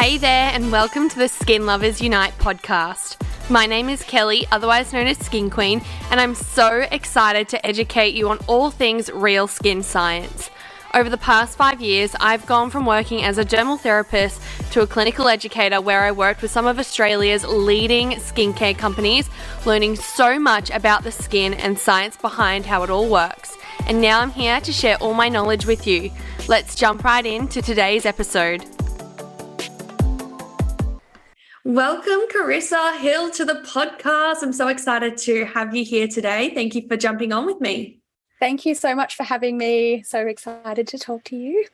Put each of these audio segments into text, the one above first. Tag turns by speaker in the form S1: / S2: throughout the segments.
S1: Hey there, and welcome to the Skin Lovers Unite podcast. My name is Kelly, otherwise known as Skin Queen, and I'm so excited to educate you on all things real skin science. Over the past five years, I've gone from working as a dermal therapist to a clinical educator where I worked with some of Australia's leading skincare companies, learning so much about the skin and science behind how it all works. And now I'm here to share all my knowledge with you. Let's jump right into today's episode. Welcome, Carissa Hill, to the podcast. I'm so excited to have you here today. Thank you for jumping on with me.
S2: Thank you so much for having me. So excited to talk to you.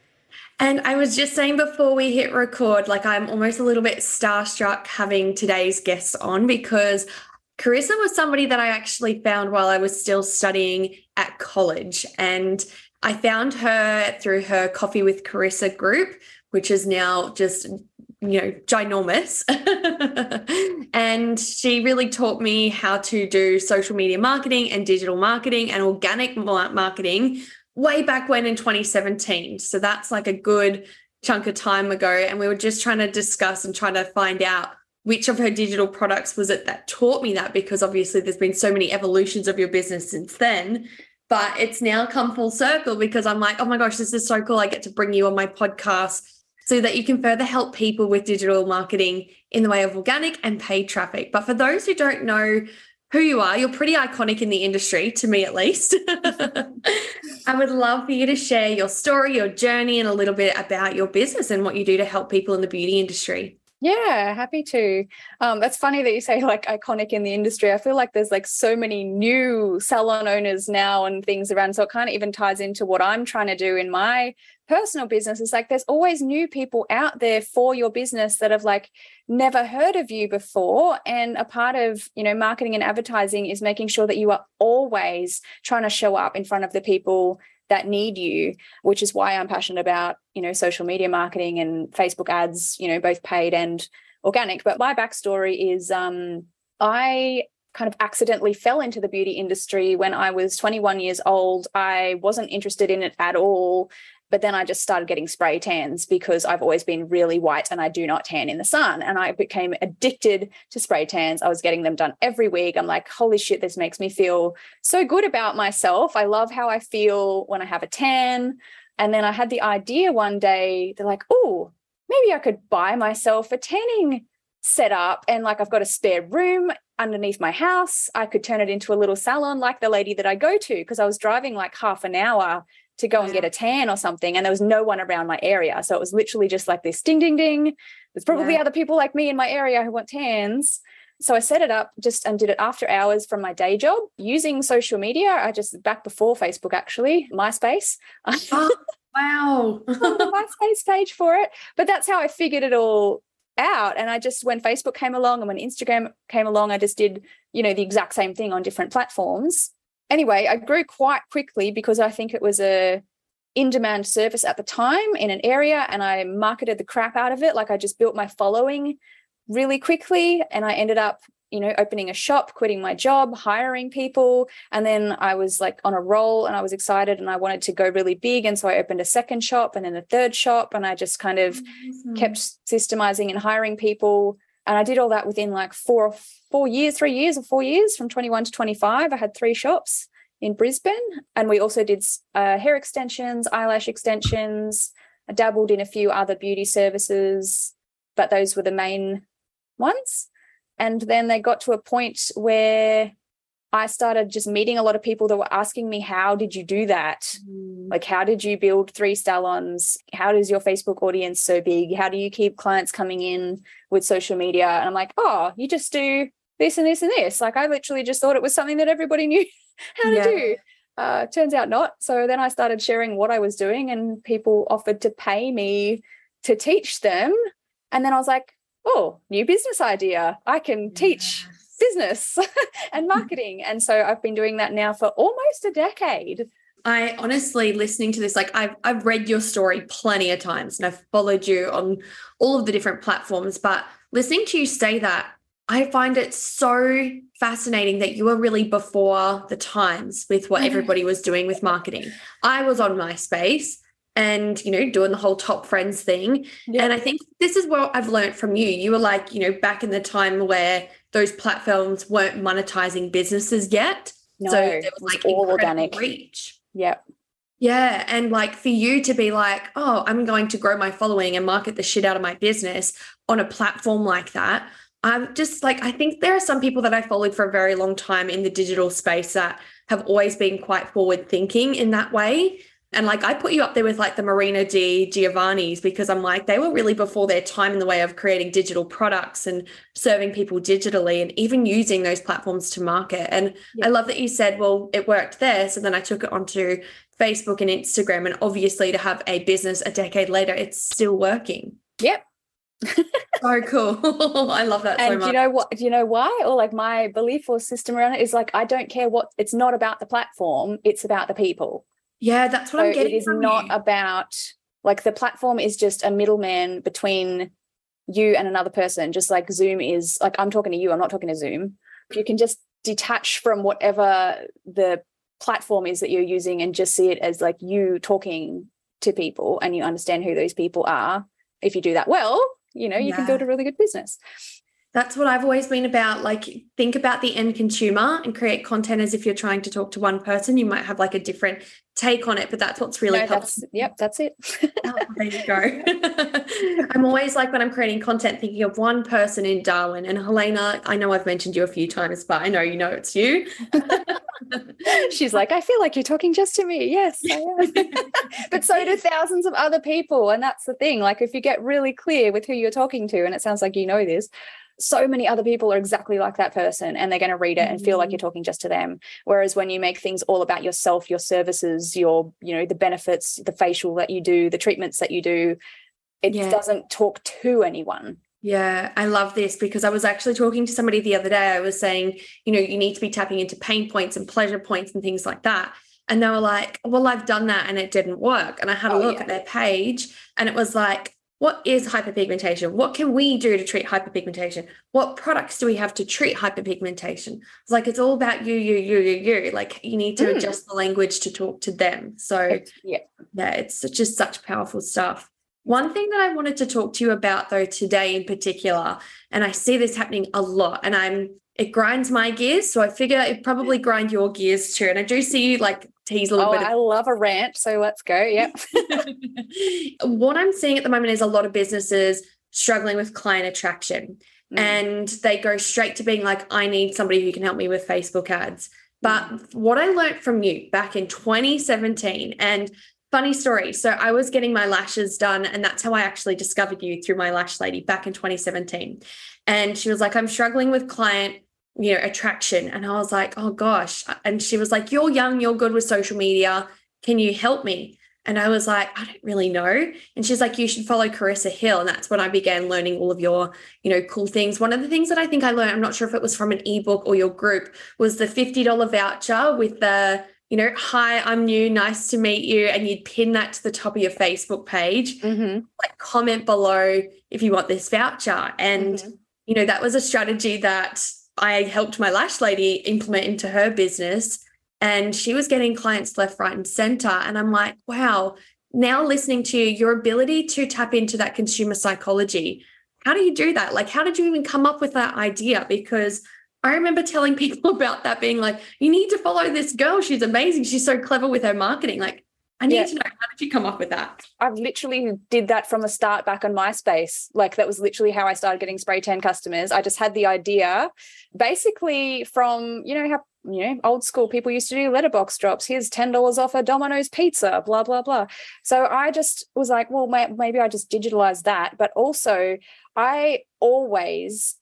S1: And I was just saying before we hit record, like I'm almost a little bit starstruck having today's guests on because Carissa was somebody that I actually found while I was still studying at college. And I found her through her Coffee with Carissa group, which is now just you know, ginormous. and she really taught me how to do social media marketing and digital marketing and organic marketing way back when in 2017. So that's like a good chunk of time ago. And we were just trying to discuss and trying to find out which of her digital products was it that taught me that because obviously there's been so many evolutions of your business since then but it's now come full circle because I'm like, oh my gosh, this is so cool. I get to bring you on my podcast so that you can further help people with digital marketing in the way of organic and paid traffic. But for those who don't know who you are, you're pretty iconic in the industry, to me at least. I would love for you to share your story, your journey, and a little bit about your business and what you do to help people in the beauty industry.
S2: Yeah, happy to. Um, that's funny that you say like iconic in the industry. I feel like there's like so many new salon owners now and things around. So it kind of even ties into what I'm trying to do in my personal business. It's like there's always new people out there for your business that have like never heard of you before. And a part of, you know, marketing and advertising is making sure that you are always trying to show up in front of the people that need you which is why i'm passionate about you know social media marketing and facebook ads you know both paid and organic but my backstory is um i kind of accidentally fell into the beauty industry when I was 21 years old. I wasn't interested in it at all. But then I just started getting spray tans because I've always been really white and I do not tan in the sun. And I became addicted to spray tans. I was getting them done every week. I'm like, holy shit, this makes me feel so good about myself. I love how I feel when I have a tan. And then I had the idea one day, they're like, oh, maybe I could buy myself a tanning setup. And like, I've got a spare room underneath my house. I could turn it into a little salon like the lady that I go to because I was driving like half an hour to go and get a tan or something and there was no one around my area so it was literally just like this ding ding ding there's probably yeah. other people like me in my area who want tans so I set it up just and did it after hours from my day job using social media. I just back before Facebook actually, MySpace.
S1: Oh, wow.
S2: the MySpace page for it. But that's how I figured it all out. And I just when Facebook came along and when Instagram came along, I just did, you know, the exact same thing on different platforms anyway, I grew quite quickly because I think it was a in demand service at the time in an area and I marketed the crap out of it. Like I just built my following really quickly and I ended up you know opening a shop quitting my job hiring people and then i was like on a roll and i was excited and i wanted to go really big and so i opened a second shop and then a third shop and i just kind of mm-hmm. kept systemizing and hiring people and I did all that within like four four years, three years or four years from 21 to 25. I had three shops in Brisbane. And we also did uh, hair extensions, eyelash extensions. I dabbled in a few other beauty services, but those were the main ones. And then they got to a point where I started just meeting a lot of people that were asking me, How did you do that? Mm. Like, how did you build three salons? How does your Facebook audience so big? How do you keep clients coming in with social media? And I'm like, Oh, you just do this and this and this. Like, I literally just thought it was something that everybody knew how to yeah. do. Uh, turns out not. So then I started sharing what I was doing, and people offered to pay me to teach them. And then I was like, Oh, new business idea. I can teach business and marketing. And so I've been doing that now for almost a decade.
S1: I honestly listening to this, like I've I've read your story plenty of times and I've followed you on all of the different platforms, but listening to you say that, I find it so fascinating that you were really before the times with what mm-hmm. everybody was doing with marketing. I was on MySpace and you know doing the whole top friends thing. Yeah. and i think this is what i've learned from you. You were like you know back in the time where those platforms weren't monetizing businesses yet.
S2: No, so there was like all organic.
S1: reach.
S2: Yep.
S1: Yeah. And like for you to be like oh i'm going to grow my following and market the shit out of my business on a platform like that i'm just like i think there are some people that i followed for a very long time in the digital space that have always been quite forward thinking in that way and like I put you up there with like the Marina Di Giovanni's because I'm like, they were really before their time in the way of creating digital products and serving people digitally and even using those platforms to market. And yeah. I love that you said, well, it worked there. So then I took it onto Facebook and Instagram. And obviously to have a business a decade later, it's still working.
S2: Yep.
S1: So cool. I love that.
S2: And
S1: so
S2: you know what? Do you know why? Or like my belief or system around it is like I don't care what. It's not about the platform. It's about the people.
S1: Yeah, that's what so I'm getting.
S2: It is not
S1: you.
S2: about like the platform is just a middleman between you and another person, just like Zoom is like I'm talking to you, I'm not talking to Zoom. You can just detach from whatever the platform is that you're using and just see it as like you talking to people and you understand who those people are. If you do that well, you know, you yeah. can build a really good business
S1: that's what I've always been about. Like, think about the end consumer and create content as if you're trying to talk to one person. You might have like a different take on it, but that's what's really no,
S2: that's, Yep, that's it.
S1: oh, there you go. I'm always like when I'm creating content, thinking of one person in Darwin. And Helena, I know I've mentioned you a few times, but I know you know it's you.
S2: She's like, I feel like you're talking just to me. Yes, but so do thousands of other people. And that's the thing. Like, if you get really clear with who you're talking to, and it sounds like you know this, so many other people are exactly like that person and they're going to read it mm-hmm. and feel like you're mm-hmm. talking just to them whereas when you make things all about yourself your services your you know the benefits the facial that you do the treatments that you do it yeah. doesn't talk to anyone
S1: yeah, I love this because I was actually talking to somebody the other day. I was saying, you know, you need to be tapping into pain points and pleasure points and things like that. And they were like, well, I've done that and it didn't work. And I had a oh, look yeah. at their page and it was like, what is hyperpigmentation? What can we do to treat hyperpigmentation? What products do we have to treat hyperpigmentation? It's like it's all about you, you, you, you, you. Like you need to mm. adjust the language to talk to them. So
S2: yeah,
S1: yeah, it's just such powerful stuff. One thing that I wanted to talk to you about though today in particular, and I see this happening a lot, and I'm it grinds my gears. So I figure it probably grind your gears too. And I do see you like tease a little
S2: oh,
S1: bit.
S2: Of- I love a rant. So let's go. Yep.
S1: what I'm seeing at the moment is a lot of businesses struggling with client attraction. Mm. And they go straight to being like, I need somebody who can help me with Facebook ads. But mm. what I learned from you back in 2017, and funny story. So I was getting my lashes done, and that's how I actually discovered you through my lash lady back in 2017. And she was like, I'm struggling with client you know, attraction. And I was like, oh gosh. And she was like, you're young, you're good with social media. Can you help me? And I was like, I don't really know. And she's like, you should follow Carissa Hill. And that's when I began learning all of your, you know, cool things. One of the things that I think I learned, I'm not sure if it was from an ebook or your group, was the $50 voucher with the, you know, hi, I'm new, nice to meet you. And you'd pin that to the top of your Facebook page,
S2: mm-hmm.
S1: like comment below if you want this voucher. And, mm-hmm. you know, that was a strategy that I helped my lash lady implement into her business. And she was getting clients left, right, and center. And I'm like, wow, now listening to you, your ability to tap into that consumer psychology, how do you do that? Like, how did you even come up with that idea? Because I remember telling people about that being like, you need to follow this girl. She's amazing. She's so clever with her marketing. Like, I need yeah. to know how did you come up with that?
S2: I literally did that from the start back on MySpace. Like that was literally how I started getting spray tan customers. I just had the idea basically from, you know, how you know, old school people used to do letterbox drops. Here's $10 off a Domino's pizza, blah, blah, blah. So I just was like, well, maybe I just digitalize that. But also, I always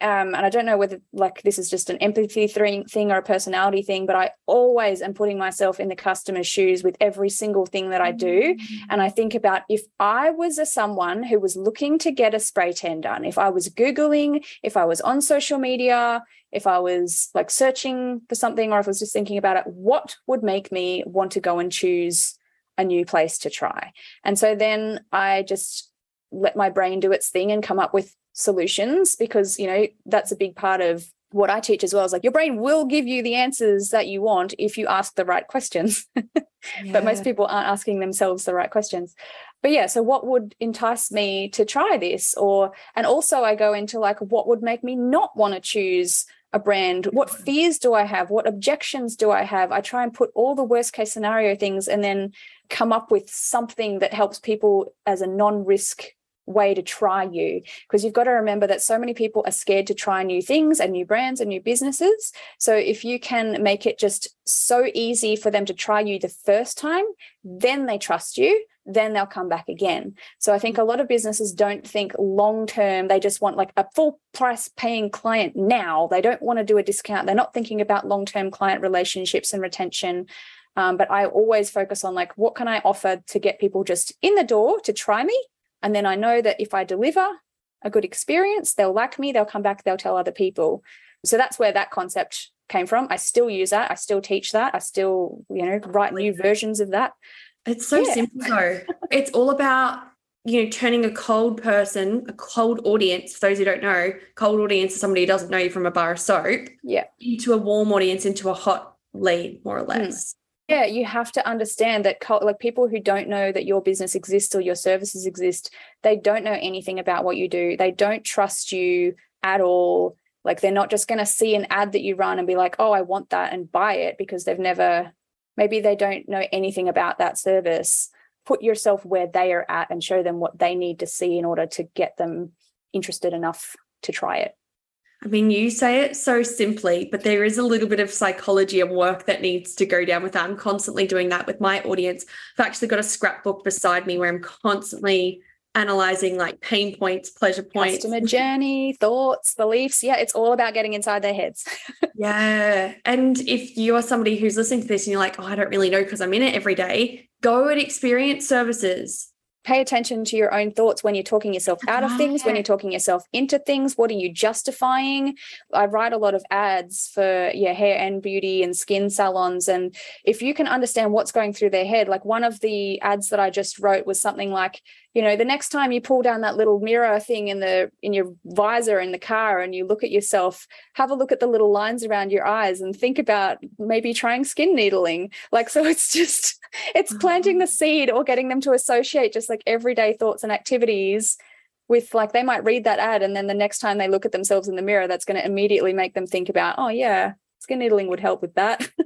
S2: um, and I don't know whether like this is just an empathy thing or a personality thing, but I always am putting myself in the customer's shoes with every single thing that I do. Mm-hmm. And I think about if I was a someone who was looking to get a spray tan done, if I was Googling, if I was on social media, if I was like searching for something, or if I was just thinking about it, what would make me want to go and choose a new place to try? And so then I just let my brain do its thing and come up with solutions because you know that's a big part of what I teach as well is like your brain will give you the answers that you want if you ask the right questions. yeah. But most people aren't asking themselves the right questions. But yeah, so what would entice me to try this? Or, and also I go into like, what would make me not want to choose a brand? What mm. fears do I have? What objections do I have? I try and put all the worst case scenario things and then come up with something that helps people as a non risk way to try you because you've got to remember that so many people are scared to try new things and new brands and new businesses. So if you can make it just so easy for them to try you the first time then they trust you then they'll come back again. So i think a lot of businesses don't think long term. They just want like a full price paying client now. They don't want to do a discount. They're not thinking about long term client relationships and retention. Um, but I always focus on like, what can I offer to get people just in the door to try me and then I know that if I deliver a good experience, they'll like me, they'll come back, they'll tell other people. So that's where that concept came from. I still use that. I still teach that. I still, you know, write new versions of that.
S1: It's so yeah. simple though. it's all about, you know, turning a cold person, a cold audience, for those who don't know, cold audience is somebody who doesn't know you from a bar of soap.
S2: Yeah.
S1: Into a warm audience, into a hot lead, more or hmm. less.
S2: Yeah, you have to understand that like people who don't know that your business exists or your services exist, they don't know anything about what you do. They don't trust you at all. Like they're not just going to see an ad that you run and be like, "Oh, I want that" and buy it because they've never maybe they don't know anything about that service. Put yourself where they are at and show them what they need to see in order to get them interested enough to try it.
S1: I mean, you say it so simply, but there is a little bit of psychology and work that needs to go down with that. I'm constantly doing that with my audience. I've actually got a scrapbook beside me where I'm constantly analyzing like pain points, pleasure points,
S2: customer journey, thoughts, beliefs. Yeah, it's all about getting inside their heads.
S1: yeah. And if you are somebody who's listening to this and you're like, oh, I don't really know because I'm in it every day, go and experience services
S2: pay attention to your own thoughts when you're talking yourself out of things, when you're talking yourself into things. What are you justifying? I write a lot of ads for yeah, hair and beauty and skin salons. And if you can understand what's going through their head, like one of the ads that I just wrote was something like, you know the next time you pull down that little mirror thing in the in your visor in the car and you look at yourself have a look at the little lines around your eyes and think about maybe trying skin needling like so it's just it's planting the mm-hmm. seed or getting them to associate just like everyday thoughts and activities with like they might read that ad and then the next time they look at themselves in the mirror that's going to immediately make them think about oh yeah skin needling would help with that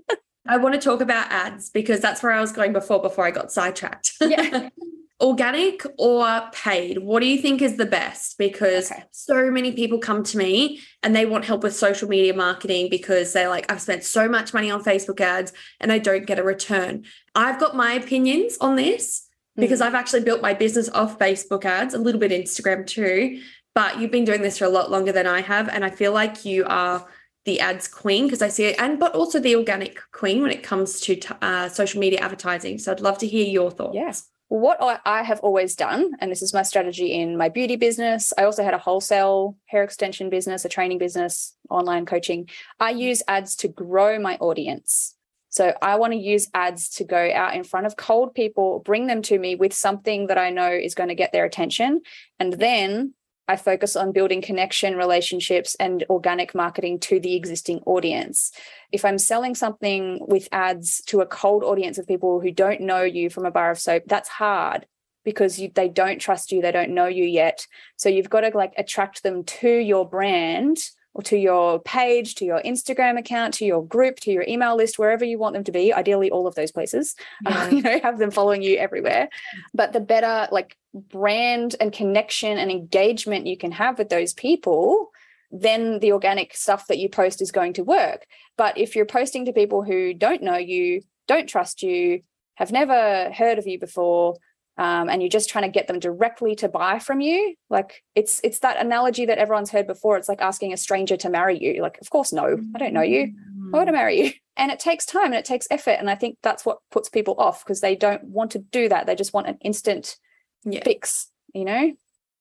S1: I want to talk about ads because that's where I was going before before I got sidetracked.
S2: Yeah.
S1: organic or paid what do you think is the best because okay. so many people come to me and they want help with social media marketing because they're like i've spent so much money on facebook ads and i don't get a return i've got my opinions on this because mm. i've actually built my business off facebook ads a little bit instagram too but you've been doing this for a lot longer than i have and i feel like you are the ads queen because I see it, and but also the organic queen when it comes to uh, social media advertising. So I'd love to hear your thoughts.
S2: Yes what I have always done, and this is my strategy in my beauty business, I also had a wholesale hair extension business, a training business, online coaching. I use ads to grow my audience. So I want to use ads to go out in front of cold people, bring them to me with something that I know is going to get their attention. And then I focus on building connection, relationships, and organic marketing to the existing audience. If I'm selling something with ads to a cold audience of people who don't know you from a bar of soap, that's hard because you, they don't trust you, they don't know you yet. So you've got to like attract them to your brand or to your page, to your Instagram account, to your group, to your email list, wherever you want them to be. Ideally, all of those places. Yeah. You know, have them following you everywhere. But the better like brand and connection and engagement you can have with those people, then the organic stuff that you post is going to work. But if you're posting to people who don't know you, don't trust you, have never heard of you before, um, and you're just trying to get them directly to buy from you like it's it's that analogy that everyone's heard before. It's like asking a stranger to marry you. Like of course no i don't know you. I want to marry you? And it takes time and it takes effort and i think that's what puts people off because they don't want to do that. They just want an instant yeah. fix you know?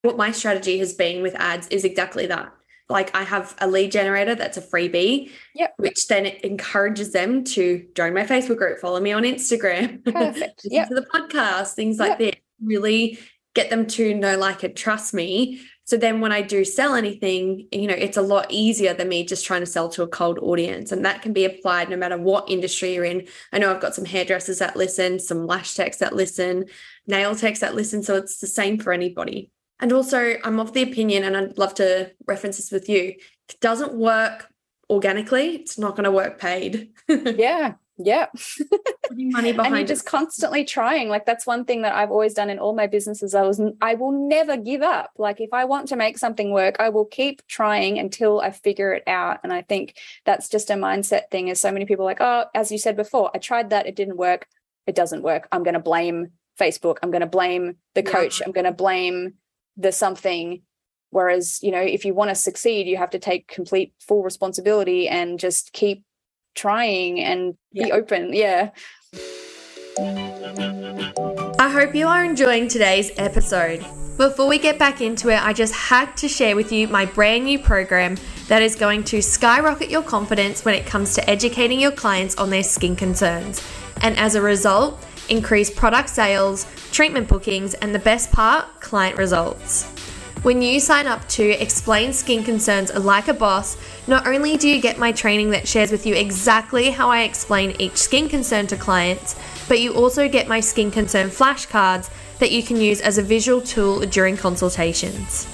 S1: What my strategy has been with ads is exactly that like I have a lead generator that's a freebie,
S2: yep.
S1: which then encourages them to join my Facebook group, follow me on Instagram,
S2: Perfect.
S1: listen yep. to the podcast, things like yep. that. Really get them to know, like, and trust me. So then when I do sell anything, you know, it's a lot easier than me just trying to sell to a cold audience. And that can be applied no matter what industry you're in. I know I've got some hairdressers that listen, some lash techs that listen, nail techs that listen. So it's the same for anybody. And also, I'm of the opinion, and I'd love to reference this with you. If it doesn't work organically, it's not going to work paid.
S2: yeah. Yeah.
S1: Money behind
S2: and you're just
S1: it.
S2: constantly trying. Like that's one thing that I've always done in all my businesses. I was I will never give up. Like if I want to make something work, I will keep trying until I figure it out. And I think that's just a mindset thing. Is so many people like, oh, as you said before, I tried that, it didn't work. It doesn't work. I'm going to blame Facebook. I'm going to blame the
S1: Yeah.
S2: coach. I'm going to blame the something. Whereas, you know, if you want to succeed, you have to take complete full responsibility and just keep trying and be open. Yeah.
S1: I hope you are enjoying today's episode. Before we get back into it, I just had to share with you my brand new program that is going to skyrocket your confidence when it comes to educating your clients on their skin concerns. And as a result, increase product sales, treatment bookings, and the best part, client results. When you sign up to Explain Skin Concerns Like a Boss, not only do you get my training that shares with you exactly how I explain each skin concern to clients, but you also get my skin concern flashcards that you can use as a visual tool during consultations.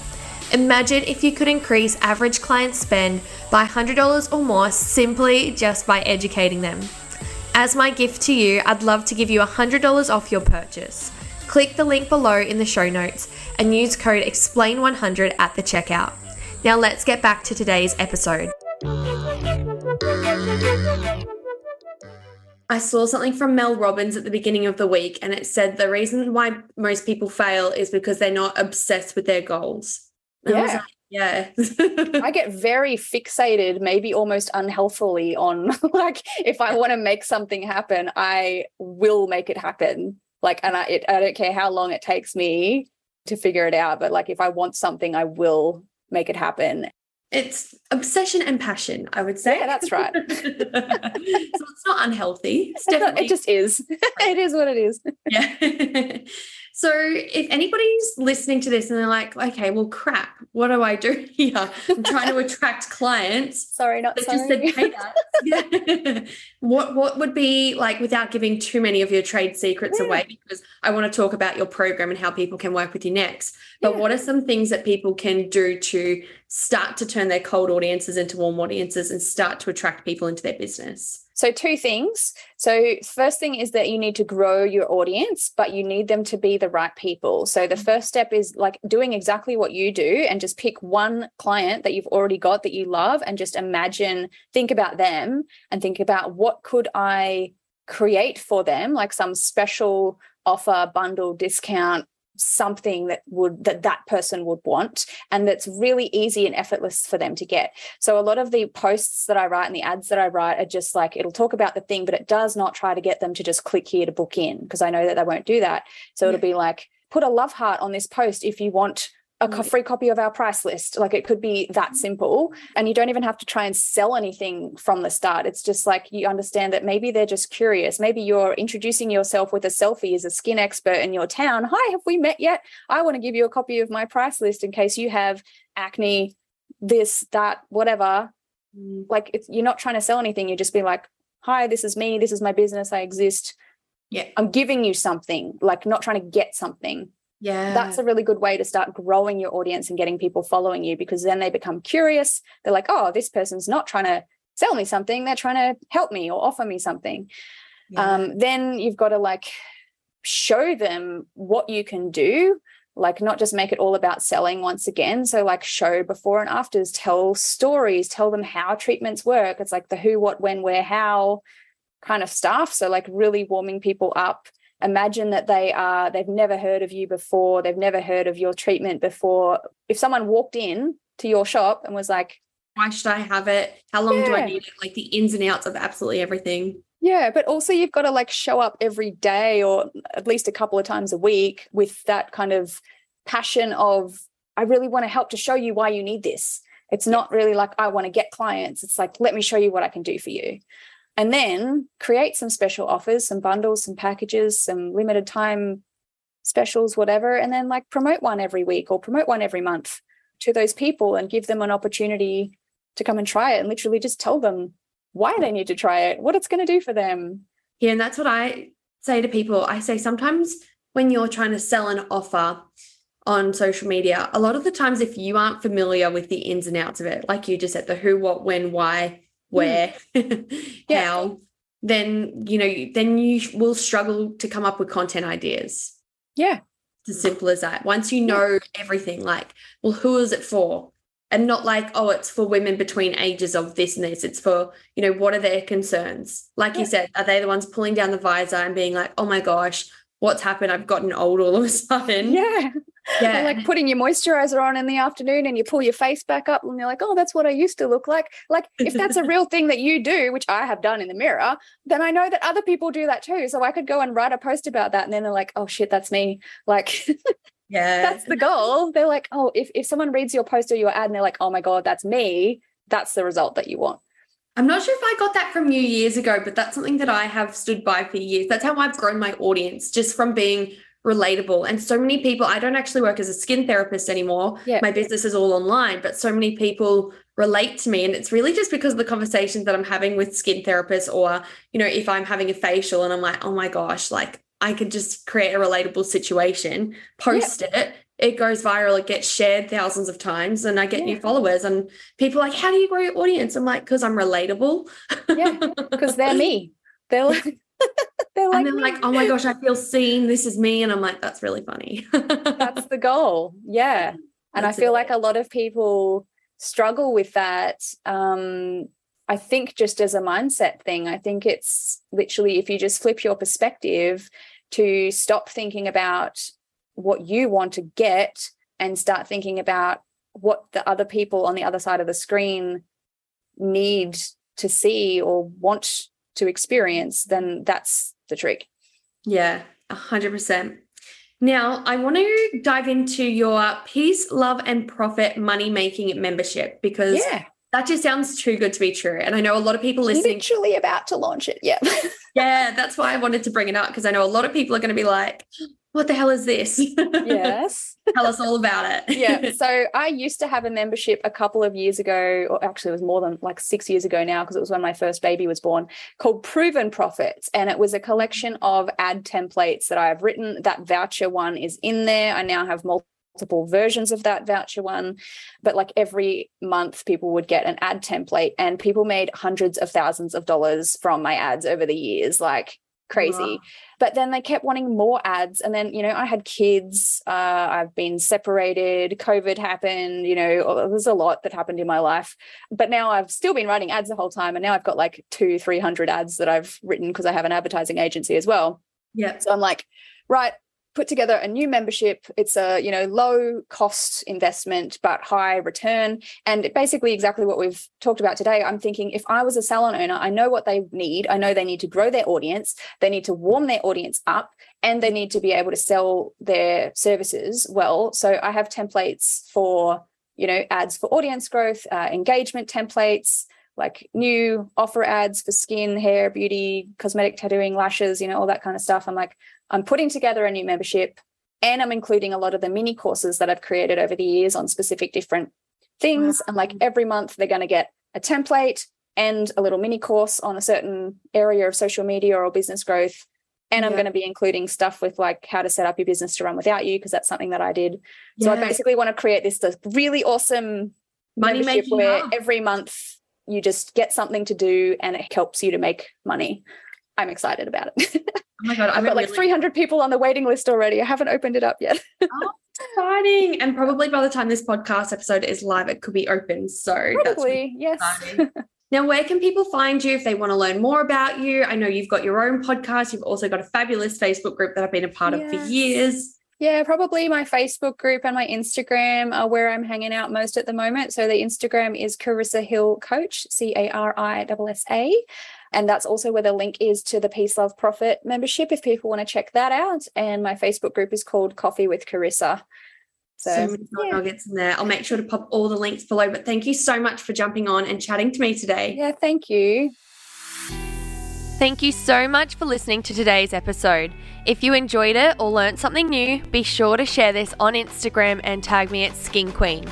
S1: Imagine if you could increase average client spend by $100 or more simply just by educating them. As my gift to you, I'd love to give you $100 off your purchase. Click the link below in the show notes and use code EXPLAIN100 at the checkout. Now let's get back to today's episode. I saw something from Mel Robbins at the beginning of the week, and it said the reason why most people fail is because they're not obsessed with their goals. And I was
S2: Yeah.
S1: like, yeah.
S2: I get very fixated, maybe almost unhealthily, on like if I want to make something happen, I will make it happen. Like, and I, it, I don't care how long it takes me to figure it out, but like if I want something, I will make it happen.
S1: It's obsession and passion, I would say.
S2: Yeah, that's right.
S1: so it's not unhealthy. It's definitely
S2: it just is. it is what it is.
S1: yeah. So if anybody's listening to this and they're like, okay, well, crap, what do I do here? I'm trying to attract clients.
S2: Sorry, not
S1: They just said
S2: sorry.
S1: Yeah. what what would be like without giving too many of your trade secrets
S2: Yeah.
S1: away? Because I want to talk about your program and how people can work with you next. But
S2: Yeah.
S1: what are some things that people can do to start to turn their cold audiences into warm audiences and start to attract people into their business?
S2: So, two things. So, first thing is that you need to grow your audience, but you need them to be the right people. So, the mm-hmm. first step is like doing exactly what you do and just pick one client that you've already got that you love and just imagine, think about them and think about what could I create for them, like some special offer, bundle, discount, something that would that that person would want and that's really easy and effortless for them to get so a lot of the posts that I write and the ads that I write are just like it'll talk about the thing, but it does not try to get them to just click here to book in because I know that they won't do that. So it'll be like put a love heart on this post if you want a
S1: Mm.
S2: free copy of our price list. Like it could be that simple. And you don't even have to try and sell anything from the start. It's just like you understand that maybe they're just curious. Maybe you're introducing yourself with a selfie as a skin expert in your town. Hi, have we met yet? I want to give you a copy of my price list in case you have acne, this, that, whatever. Like it's, you're not trying to sell anything. You're just being like, hi, this is me. This is my business. I exist.
S1: Yeah.
S2: I'm giving you something, like not trying to get something.
S1: Yeah.
S2: That's a really good way to start growing your audience and getting people following you because then they become curious. They're like, oh, this person's not trying to sell me something. They're trying to help me or offer me something.
S1: Yeah.
S2: Um, then you've got to like show them what you can do like not just make it all about selling once again so like show before and afters tell stories tell them how treatments work it's like the who what when where how kind of stuff so like really warming people up imagine that they are they've never heard of you before they've never heard of your treatment before if someone walked in to your shop and was like
S1: Why should I have it? How long do I need it? Like the ins and outs of absolutely everything.
S2: Yeah, but also you've got to like show up every day or at least a couple of times a week with that kind of passion of I really want to help to show you why you need this. It's not really like I want to get clients. It's like let me show you what I can do for you. And then create some special offers, some bundles, some packages, some limited time specials whatever and then like promote one every week or promote one every month. to those people and give them an opportunity to come and try it and literally just tell them why they need to try it, what it's going to do for them.
S1: Yeah, and that's what I say to people. I say sometimes when you're trying to sell an offer on social media, a lot of the times, if you aren't familiar with the ins and outs of it, like you just said, the who, what, when, why, where, mm. yeah. how, then you know, then you will struggle to come up with content ideas.
S2: Yeah.
S1: It's as simple as that. Once you know yeah. everything, like, well, who is it for? And not like, oh, it's for women between ages of this and this. It's for, you know, what are their concerns? Like yeah. you said, are they the ones pulling down the visor and being like, oh my gosh, what's happened? I've gotten old all of a sudden.
S2: Yeah. Yeah. like putting your moisturizer on in the afternoon and you pull your face back up and you're like, oh, that's what I used to look like. Like, if that's a real thing that you do, which I have done in the mirror, then I know that other people do that too. So I could go and write a post about that. And then they're like, oh, shit, that's me. Like,
S1: yeah,
S2: that's the goal. They're like, oh, if, if someone reads your post or your ad and they're like, oh my God, that's me, that's the result that you want.
S1: I'm not sure if I got that from you years ago, but that's something that I have stood by for years. That's how I've grown my audience, just from being relatable. And so many people, I don't actually work as a skin therapist anymore.
S2: Yeah.
S1: My business is all online, but so many people relate to me. And it's really just because of the conversations that I'm having with skin therapists, or, you know, if I'm having a facial and I'm like, oh my gosh, like I could just create a relatable situation, post yeah. it, it goes viral, it gets shared thousands of times, and I get yeah. new followers. And people like, How do you grow your audience? I'm like, Because I'm relatable.
S2: yeah, because they're me. They're like,
S1: they're like, and they're like, Oh my gosh, I feel seen. This is me. And I'm like, That's really funny.
S2: That's the goal. Yeah. And That's I feel it. like a lot of people struggle with that. Um, I think just as a mindset thing, I think it's literally if you just flip your perspective to stop thinking about what you want to get and start thinking about what the other people on the other side of the screen need to see or want to experience, then that's the trick.
S1: Yeah, 100%. Now, I want to dive into your peace, love, and profit money making membership because
S2: yeah.
S1: that just sounds too good to be true. And I know a lot of people listening.
S2: Literally about to launch it. Yeah.
S1: yeah, that's why I wanted to bring it up because I know a lot of people are going to be like, what the hell is this?
S2: Yes.
S1: Tell us all about it.
S2: yeah. So I used to have a membership a couple of years ago, or actually it was more than like six years ago now, because it was when my first baby was born, called Proven Profits. And it was a collection of ad templates that I have written. That voucher one is in there. I now have multiple multiple versions of that voucher one. But like every month, people would get an ad template, and people made hundreds of thousands of dollars from my ads over the years. Like crazy. Wow. But then they kept wanting more ads. And then, you know, I had kids, uh, I've been separated, COVID happened, you know, there's a lot that happened in my life. But now I've still been writing ads the whole time. And now I've got like two, 300 ads that I've written because I have an advertising agency as well.
S1: Yeah.
S2: So I'm like, right, put together a new membership. It's a you know low cost investment but high return, and basically exactly what we've talked about today. I'm thinking if I was a salon owner, I know what they need. I know they need to grow their audience. They need to warm their audience up, and they need to be able to sell their services well. So I have templates for you know ads for audience growth, uh, engagement templates like new offer ads for skin, hair, beauty, cosmetic tattooing, lashes, you know, all that kind of stuff. I'm like, I'm putting together a new membership and I'm including a lot of the mini courses that I've created over the years on specific different things. Wow. And like every month, they're going to get a template and a little mini course on a certain area of social media or business growth. And yeah. I'm going to be including stuff with like how to set up your business to run without you, because that's something that I did. Yeah. So I basically want to create this, this really awesome money membership where up. every month you just get something to do and it helps you to make money. I'm excited about it.
S1: Oh my god,
S2: I've got like really... 300 people on the waiting list already. I haven't opened it up yet.
S1: oh, exciting! And probably by the time this podcast episode is live, it could be open. So
S2: probably yes.
S1: now, where can people find you if they want to learn more about you? I know you've got your own podcast. You've also got a fabulous Facebook group that I've been a part yes. of for years.
S2: Yeah, probably my Facebook group and my Instagram are where I'm hanging out most at the moment. So the Instagram is Carissa Hill Coach, C A R I S S A. And that's also where the link is to the Peace Love Profit membership if people want to check that out. And my Facebook group is called Coffee with Carissa.
S1: So, so many yeah. nuggets in there. I'll make sure to pop all the links below. But thank you so much for jumping on and chatting to me today.
S2: Yeah, thank you.
S1: Thank you so much for listening to today's episode. If you enjoyed it or learnt something new, be sure to share this on Instagram and tag me at Skin Queen.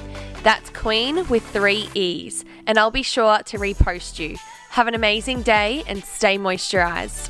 S1: That's Queen with three E's, and I'll be sure to repost you. Have an amazing day and stay moisturized.